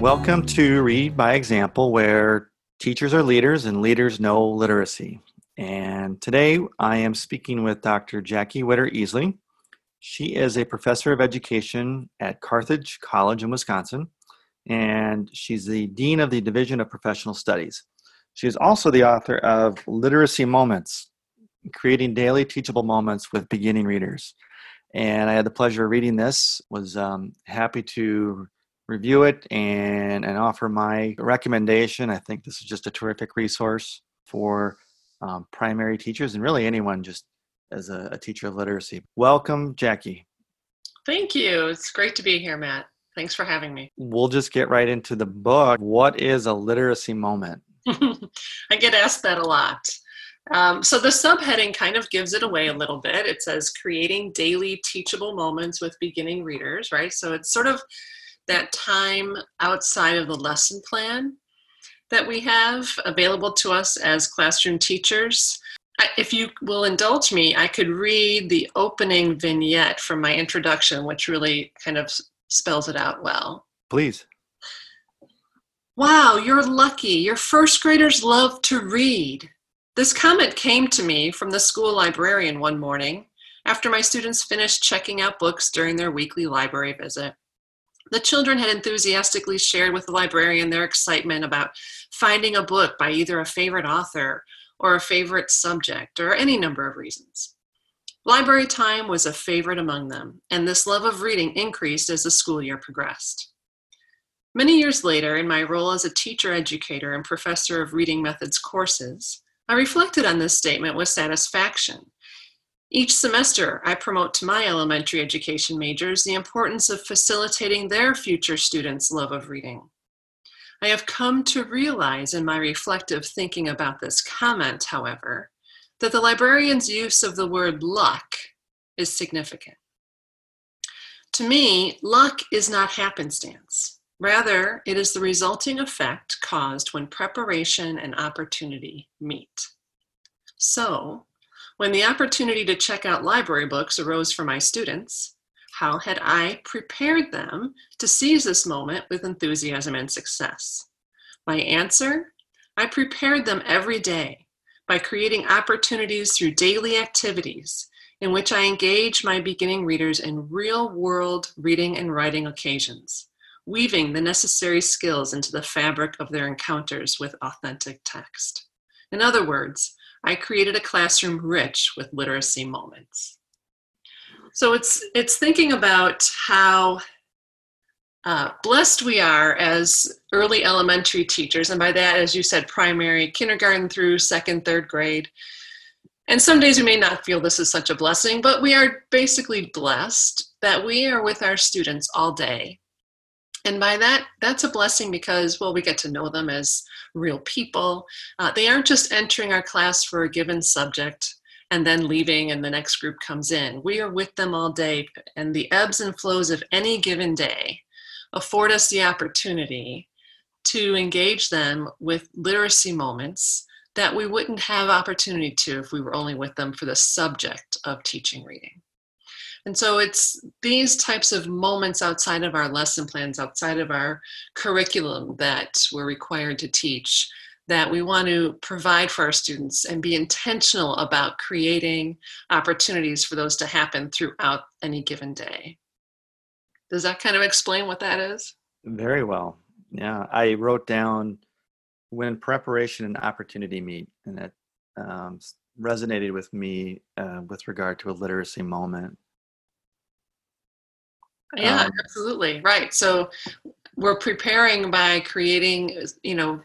Welcome to Read by Example, where teachers are leaders and leaders know literacy. And today I am speaking with Dr. Jackie Witter Easley. She is a professor of education at Carthage College in Wisconsin, and she's the dean of the Division of Professional Studies. She is also the author of Literacy Moments Creating Daily Teachable Moments with Beginning Readers. And I had the pleasure of reading this, was um, happy to review it and, and offer my recommendation. I think this is just a terrific resource for um, primary teachers and really anyone just as a, a teacher of literacy. Welcome, Jackie. Thank you. It's great to be here, Matt. Thanks for having me. We'll just get right into the book. What is a literacy moment? I get asked that a lot. Um, so the subheading kind of gives it away a little bit. It says creating daily teachable moments with beginning readers, right? So it's sort of that time outside of the lesson plan that we have available to us as classroom teachers. If you will indulge me, I could read the opening vignette from my introduction, which really kind of spells it out well. Please. Wow, you're lucky. Your first graders love to read. This comment came to me from the school librarian one morning after my students finished checking out books during their weekly library visit. The children had enthusiastically shared with the librarian their excitement about finding a book by either a favorite author or a favorite subject or any number of reasons. Library time was a favorite among them, and this love of reading increased as the school year progressed. Many years later, in my role as a teacher educator and professor of reading methods courses, I reflected on this statement with satisfaction. Each semester, I promote to my elementary education majors the importance of facilitating their future students' love of reading. I have come to realize in my reflective thinking about this comment, however, that the librarian's use of the word luck is significant. To me, luck is not happenstance. Rather, it is the resulting effect caused when preparation and opportunity meet. So, when the opportunity to check out library books arose for my students, how had I prepared them to seize this moment with enthusiasm and success? My answer I prepared them every day by creating opportunities through daily activities in which I engage my beginning readers in real world reading and writing occasions weaving the necessary skills into the fabric of their encounters with authentic text. In other words, I created a classroom rich with literacy moments. So it's it's thinking about how uh, blessed we are as early elementary teachers, and by that, as you said, primary, kindergarten through second, third grade. And some days we may not feel this is such a blessing, but we are basically blessed that we are with our students all day and by that that's a blessing because well we get to know them as real people. Uh, they aren't just entering our class for a given subject and then leaving and the next group comes in. We are with them all day and the ebbs and flows of any given day afford us the opportunity to engage them with literacy moments that we wouldn't have opportunity to if we were only with them for the subject of teaching reading and so it's these types of moments outside of our lesson plans, outside of our curriculum that we're required to teach, that we want to provide for our students and be intentional about creating opportunities for those to happen throughout any given day. Does that kind of explain what that is? Very well. Yeah, I wrote down when preparation and opportunity meet, and that um, resonated with me uh, with regard to a literacy moment. Yeah, um, absolutely. Right. So we're preparing by creating, you know,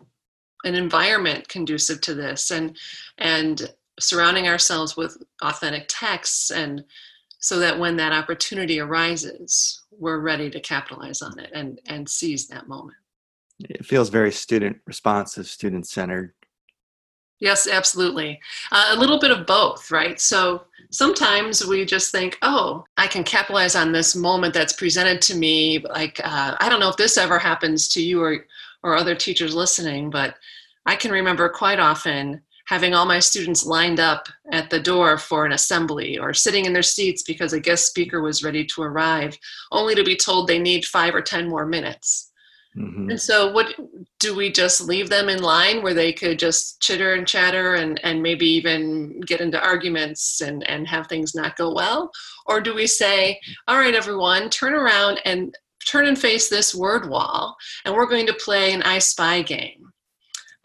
an environment conducive to this and and surrounding ourselves with authentic texts and so that when that opportunity arises, we're ready to capitalize on it and and seize that moment. It feels very student responsive, student centered. Yes, absolutely. Uh, a little bit of both, right? So sometimes we just think, oh, I can capitalize on this moment that's presented to me. Like, uh, I don't know if this ever happens to you or, or other teachers listening, but I can remember quite often having all my students lined up at the door for an assembly or sitting in their seats because a guest speaker was ready to arrive, only to be told they need five or 10 more minutes. Mm-hmm. And so, what do we just leave them in line where they could just chitter and chatter and, and maybe even get into arguments and, and have things not go well? Or do we say, all right, everyone, turn around and turn and face this word wall, and we're going to play an I Spy game?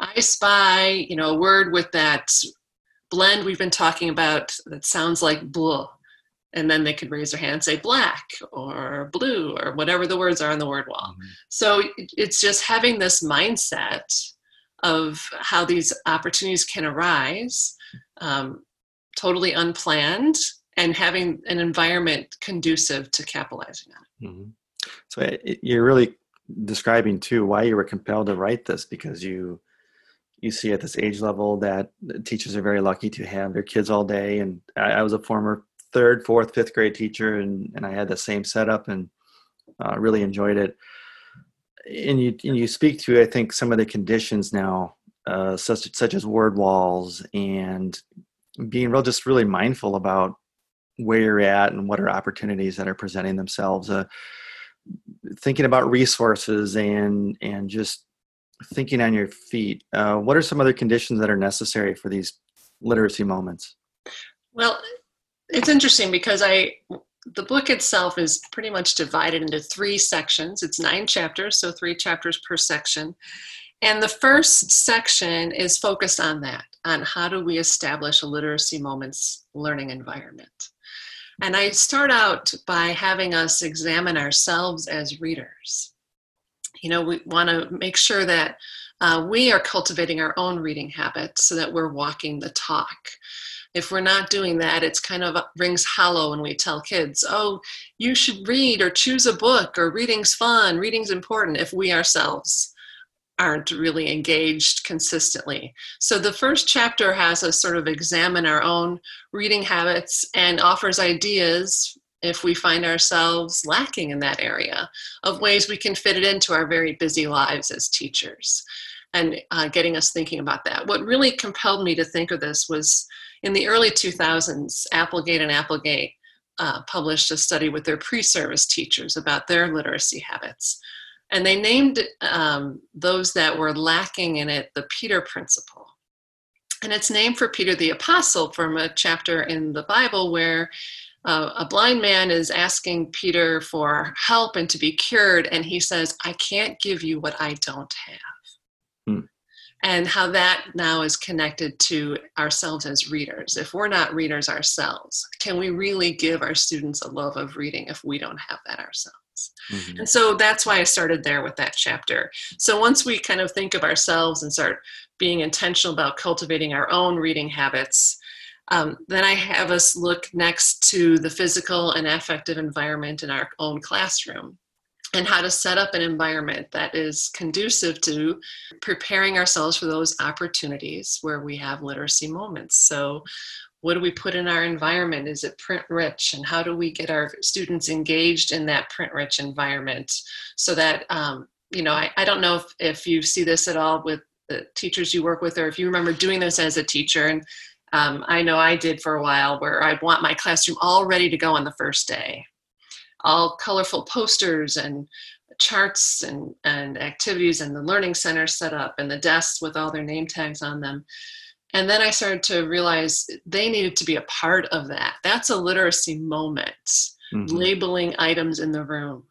I spy, you know, a word with that blend we've been talking about that sounds like blah and then they could raise their hand and say black or blue or whatever the words are on the word wall. Mm-hmm. So it's just having this mindset of how these opportunities can arise, um, totally unplanned, and having an environment conducive to capitalizing on it. Mm-hmm. So it, you're really describing too why you were compelled to write this because you you see at this age level that teachers are very lucky to have their kids all day and I, I was a former third, fourth, fifth grade teacher, and and I had the same setup and uh, really enjoyed it. And you and you speak to I think some of the conditions now, uh, such such as word walls and being real, just really mindful about where you're at and what are opportunities that are presenting themselves. Uh, thinking about resources and and just thinking on your feet. Uh, what are some other conditions that are necessary for these literacy moments? Well, it's interesting because I the book itself is pretty much divided into three sections. It's nine chapters, so three chapters per section. And the first section is focused on that, on how do we establish a literacy moments learning environment. And I start out by having us examine ourselves as readers. You know, we want to make sure that uh, we are cultivating our own reading habits so that we're walking the talk if we're not doing that it's kind of rings hollow when we tell kids oh you should read or choose a book or reading's fun reading's important if we ourselves aren't really engaged consistently. So the first chapter has us sort of examine our own reading habits and offers ideas if we find ourselves lacking in that area of ways we can fit it into our very busy lives as teachers and uh, getting us thinking about that. What really compelled me to think of this was in the early 2000s, Applegate and Applegate uh, published a study with their pre service teachers about their literacy habits. And they named um, those that were lacking in it the Peter Principle. And it's named for Peter the Apostle from a chapter in the Bible where uh, a blind man is asking Peter for help and to be cured. And he says, I can't give you what I don't have and how that now is connected to ourselves as readers. If we're not readers ourselves, can we really give our students a love of reading if we don't have that ourselves? Mm-hmm. And so that's why I started there with that chapter. So once we kind of think of ourselves and start being intentional about cultivating our own reading habits, um, then I have us look next to the physical and affective environment in our own classroom and how to set up an environment that is conducive to preparing ourselves for those opportunities where we have literacy moments. So, what do we put in our environment? Is it print rich? And how do we get our students engaged in that print rich environment so that, um, you know, I, I don't know if, if you see this at all with the teachers you work with or if you remember doing this as a teacher. And um, I know I did for a while where I'd want my classroom all ready to go on the first day all colorful posters and charts and, and activities and the learning center set up and the desks with all their name tags on them. And then I started to realize they needed to be a part of that. That's a literacy moment, mm-hmm. labeling items in the room,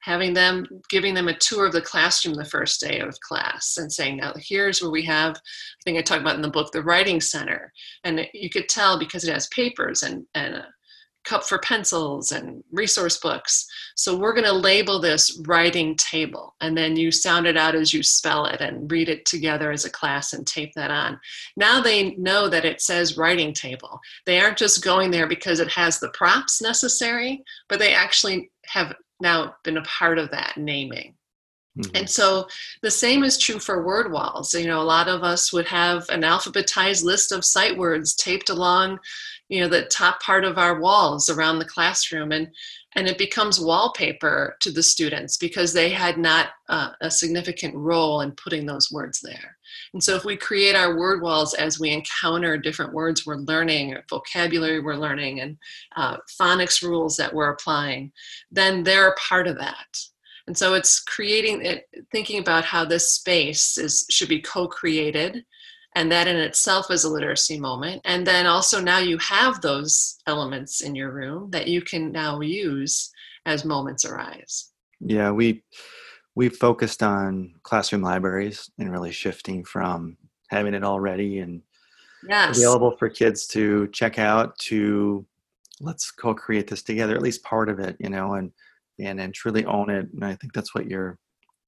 having them, giving them a tour of the classroom the first day of class and saying, now here's where we have, I think I talked about in the book, the writing center. And you could tell because it has papers and, and cup for pencils and resource books. So we're going to label this writing table, and then you sound it out as you spell it and read it together as a class and tape that on. Now they know that it says writing table. They aren't just going there because it has the props necessary, but they actually have now been a part of that naming. Mm-hmm. And so the same is true for word walls. You know, a lot of us would have an alphabetized list of sight words taped along, you know, the top part of our walls around the classroom. And and it becomes wallpaper to the students because they had not uh, a significant role in putting those words there. And so if we create our word walls as we encounter different words we're learning, vocabulary we're learning, and uh, phonics rules that we're applying, then they're a part of that. And so it's creating it, thinking about how this space is should be co-created and that in itself is a literacy moment and then also now you have those elements in your room that you can now use as moments arise yeah we we focused on classroom libraries and really shifting from having it all ready and yes. available for kids to check out to let's co-create this together at least part of it you know and and and truly own it and i think that's what you're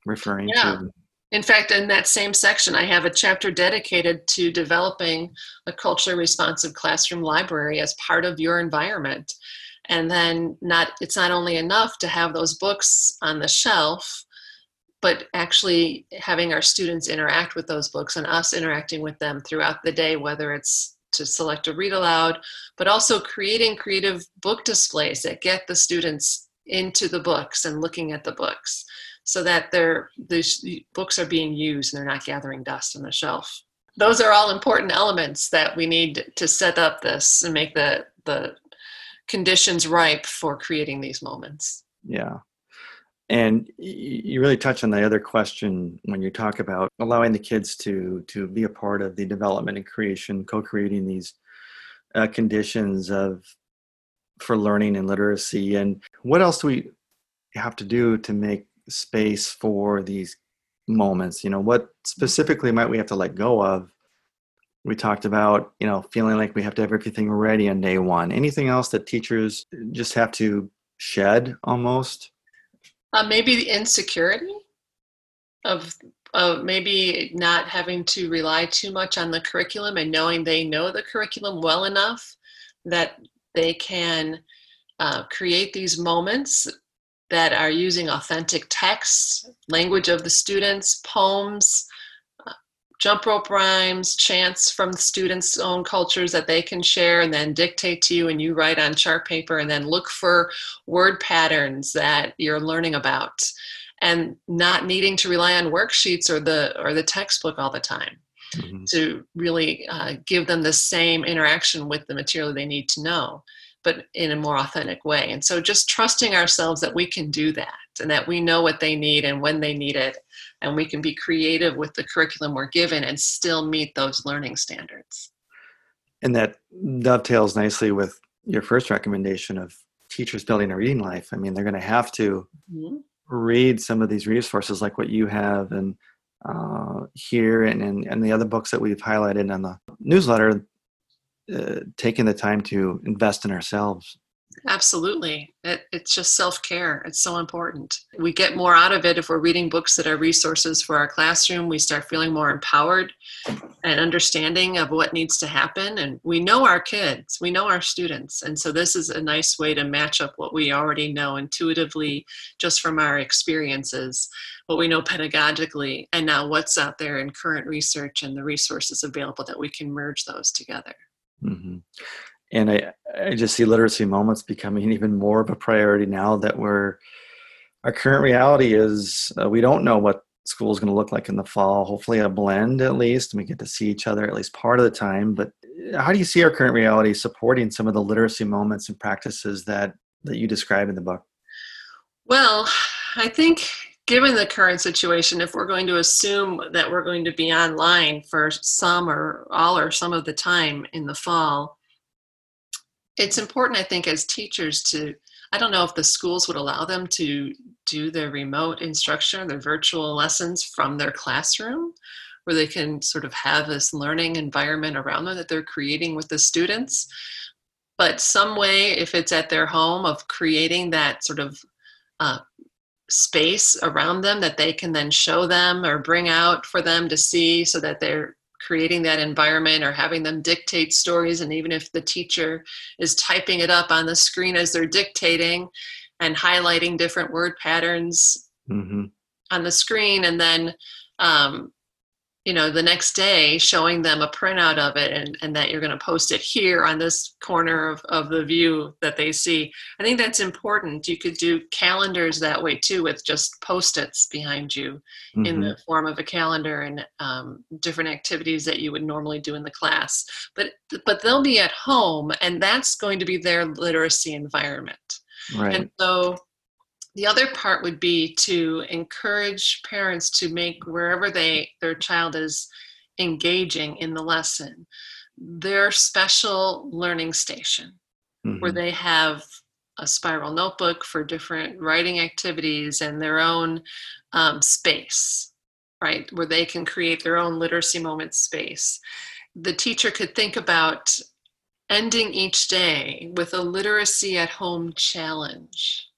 referring yeah. to in fact, in that same section, I have a chapter dedicated to developing a culturally responsive classroom library as part of your environment. And then not it's not only enough to have those books on the shelf, but actually having our students interact with those books and us interacting with them throughout the day, whether it's to select a read aloud, but also creating creative book displays that get the students into the books and looking at the books so that they're, the books are being used and they're not gathering dust on the shelf. Those are all important elements that we need to set up this and make the, the conditions ripe for creating these moments. Yeah. And you really touch on the other question when you talk about allowing the kids to to be a part of the development and creation, co-creating these uh, conditions of for learning and literacy. And what else do we have to do to make space for these moments? You know what specifically might we have to let go of? We talked about you know feeling like we have to have everything ready on day one. Anything else that teachers just have to shed almost? Uh, maybe the insecurity of of maybe not having to rely too much on the curriculum and knowing they know the curriculum well enough that they can uh, create these moments that are using authentic texts, language of the students, poems, uh, jump rope rhymes, chants from the students' own cultures that they can share and then dictate to you and you write on chart paper and then look for word patterns that you're learning about and not needing to rely on worksheets or the or the textbook all the time mm-hmm. to really uh, give them the same interaction with the material they need to know but in a more authentic way. And so just trusting ourselves that we can do that and that we know what they need and when they need it. And we can be creative with the curriculum we're given and still meet those learning standards. And that dovetails nicely with your first recommendation of teachers building a reading life. I mean, they're going to have to mm-hmm. read some of these resources like what you have and uh, here and, and, and the other books that we've highlighted on the newsletter uh, taking the time to invest in ourselves. Absolutely. It, it's just self-care. It's so important. We get more out of it if we're reading books that are resources for our classroom. We start feeling more empowered and understanding of what needs to happen. And we know our kids. We know our students. And so this is a nice way to match up what we already know intuitively just from our experiences what we know pedagogically and now what's out there in current research and the resources available that we can merge those together Mm-hmm. And I, I just see literacy moments becoming even more of a priority now that we're, our current reality is uh, we don't know what school is going to look like in the fall. Hopefully, a blend at least, and we get to see each other at least part of the time. But uh, how do you see our current reality supporting some of the literacy moments and practices that that you describe in the book? Well, I think given the current situation, if we're going to assume that we're going to be online for some or all or some of the time in the fall, it's important, I think, as teachers to. I don't know if the schools would allow them to do their remote instruction, their virtual lessons from their classroom, where they can sort of have this learning environment around them that they're creating with the students. But some way, if it's at their home, of creating that sort of uh, space around them that they can then show them or bring out for them to see so that they're creating that environment or having them dictate stories and even if the teacher is typing it up on the screen as they're dictating and highlighting different word patterns mm-hmm. on the screen and then um, you know the next day showing them a printout of it and, and that you're going to post it here on this corner of, of the view that they see i think that's important you could do calendars that way too with just post-its behind you mm-hmm. in the form of a calendar and um, different activities that you would normally do in the class but but they'll be at home and that's going to be their literacy environment right. and so the other part would be to encourage parents to make wherever they their child is engaging in the lesson their special learning station mm-hmm. where they have a spiral notebook for different writing activities and their own um, space right? Where they can create their own literacy moment space. The teacher could think about ending each day with a literacy at home challenge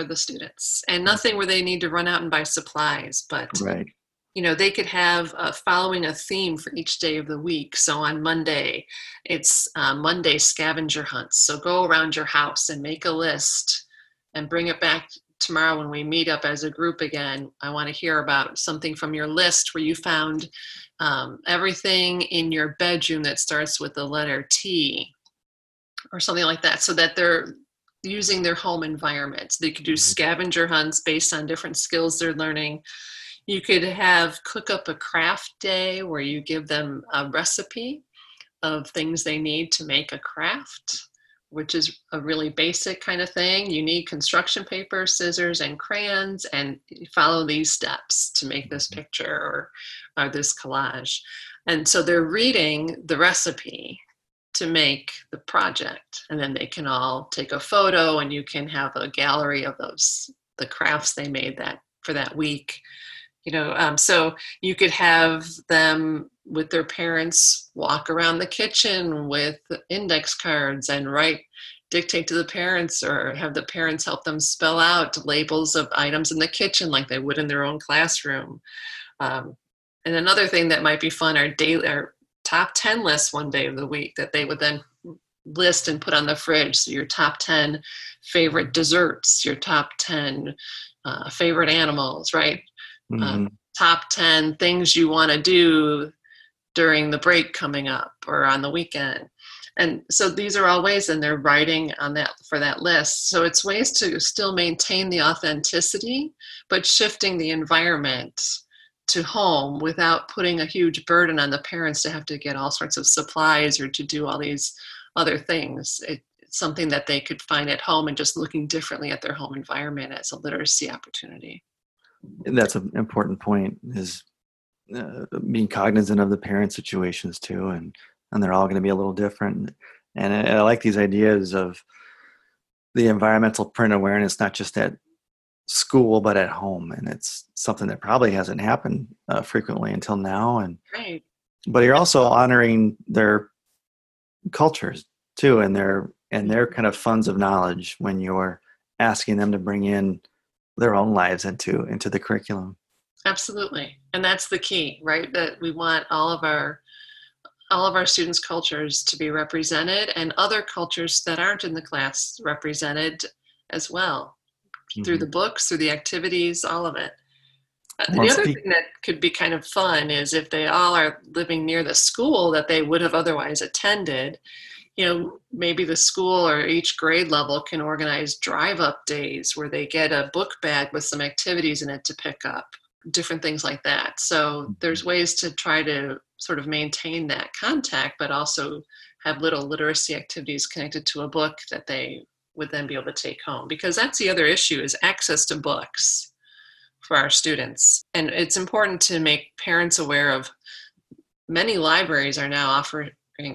for the students. And nothing where they need to run out and buy supplies but right. you know they could have uh, following a theme for each day of the week. So on monday it's uh, monday scavenger hunts. So go around your house and make a list and bring it back tomorrow when we meet up as a group again. I want to hear about something from your list where you found um, everything in your bedroom that starts with the letter t or something like that so that they're using their home environment they could do mm-hmm. scavenger hunts based on different skills they're learning you could have cook up a craft day where you give them a recipe of things they need to make a craft, which is a really basic kind of thing. You need construction paper, scissors, and crayons, and follow these steps to make this mm-hmm. picture or, or this collage. And so they're reading the recipe to make the project, and then they can all take a photo, and you can have a gallery of those the crafts they made that for that week you know um, so you could have them with their parents walk around the kitchen with index cards and write dictate to the parents or have the parents help them spell out labels of items in the kitchen like they would in their own classroom. Um, and another thing that might be fun are daily our top 10 lists one day of the week that they would then list and put on the fridge. So your top 10 favorite desserts your top 10 uh, favorite animals right? Uh, mm-hmm. uh, top 10 things you want to do during the break coming up or on the weekend. And so these are all ways and they're writing on that for that list. So it's ways to still maintain the authenticity but shifting the environment to home without putting a huge burden on the parents to have to get all sorts of supplies or to do all these other things. It, it's something that they could find at home and just looking differently at their home environment as a literacy opportunity. That's an important point is uh, being cognizant of the parent situations too and and they're all going to be a little different. And I, I, like these ideas of the environmental print awareness not just at school but at home and it's something that probably hasn't happened uh, frequently until now and right. but you're also honoring their cultures too and their and their kind of funds of knowledge when you're asking them to bring in their own lives into into the curriculum absolutely and that's the key right that we want all of our all of our students cultures to be represented and other cultures that aren't in the class represented as well mm-hmm. through the books through the activities all of it uh, the other thing that could be kind of fun is if they all are living near the school that they would have otherwise attended you know maybe the school or each grade level can organize drive up days where they get a book bag with some activities in it to pick up different things like that so mm-hmm. there's ways to try to sort of maintain that contact but also have little literacy activities connected to a book that they would then be able to take home because that's the other issue is access to books for our students and it's important to make parents aware of many libraries are now offering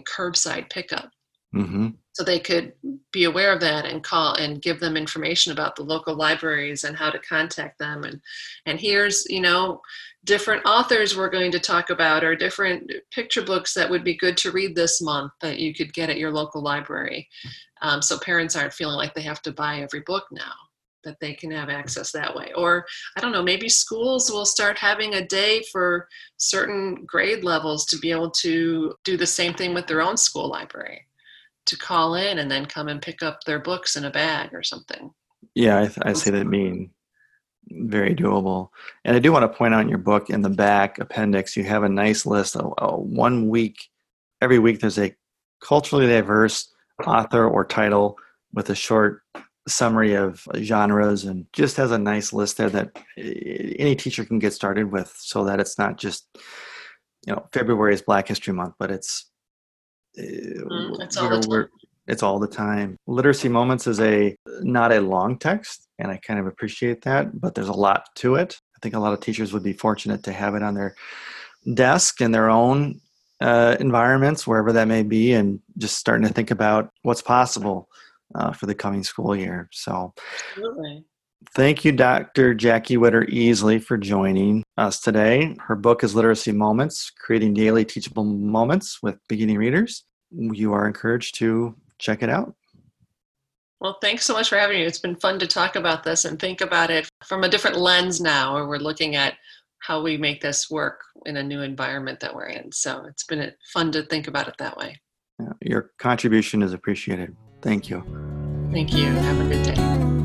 curbside pickup Mm-hmm. So they could be aware of that and call and give them information about the local libraries and how to contact them. And and here's you know different authors we're going to talk about or different picture books that would be good to read this month that you could get at your local library. Um, so parents aren't feeling like they have to buy every book now that they can have access that way or i don't know maybe schools will start having a day for certain grade levels to be able to do the same thing with their own school library to call in and then come and pick up their books in a bag or something. Yeah, I, I say that being very doable. And I do want to point out in your book in the back appendix, you have a nice list of uh, one week. Every week, there's a culturally diverse author or title with a short summary of genres and just has a nice list there that eh, any teacher can get started with so that it's not just you know february is black history month but it's mm, we're, it's all the time. Literacy Moments is a not a long text, and I kind of appreciate that, but there's a lot to it. I think a lot of teachers would be fortunate to have it on their desk in their own uh, environments, wherever that may be, and just starting to think about what's possible uh, for the coming school year. So, Absolutely. thank you, Dr. Jackie Witter Easley, for joining us today. Her book is Literacy Moments Creating Daily Teachable Moments with Beginning Readers. You are encouraged to check it out. Well, thanks so much for having me. It's been fun to talk about this and think about it from a different lens now, where we're looking at how we make this work in a new environment that we're in. So it's been fun to think about it that way. Your contribution is appreciated. Thank you. Thank you. Have a good day.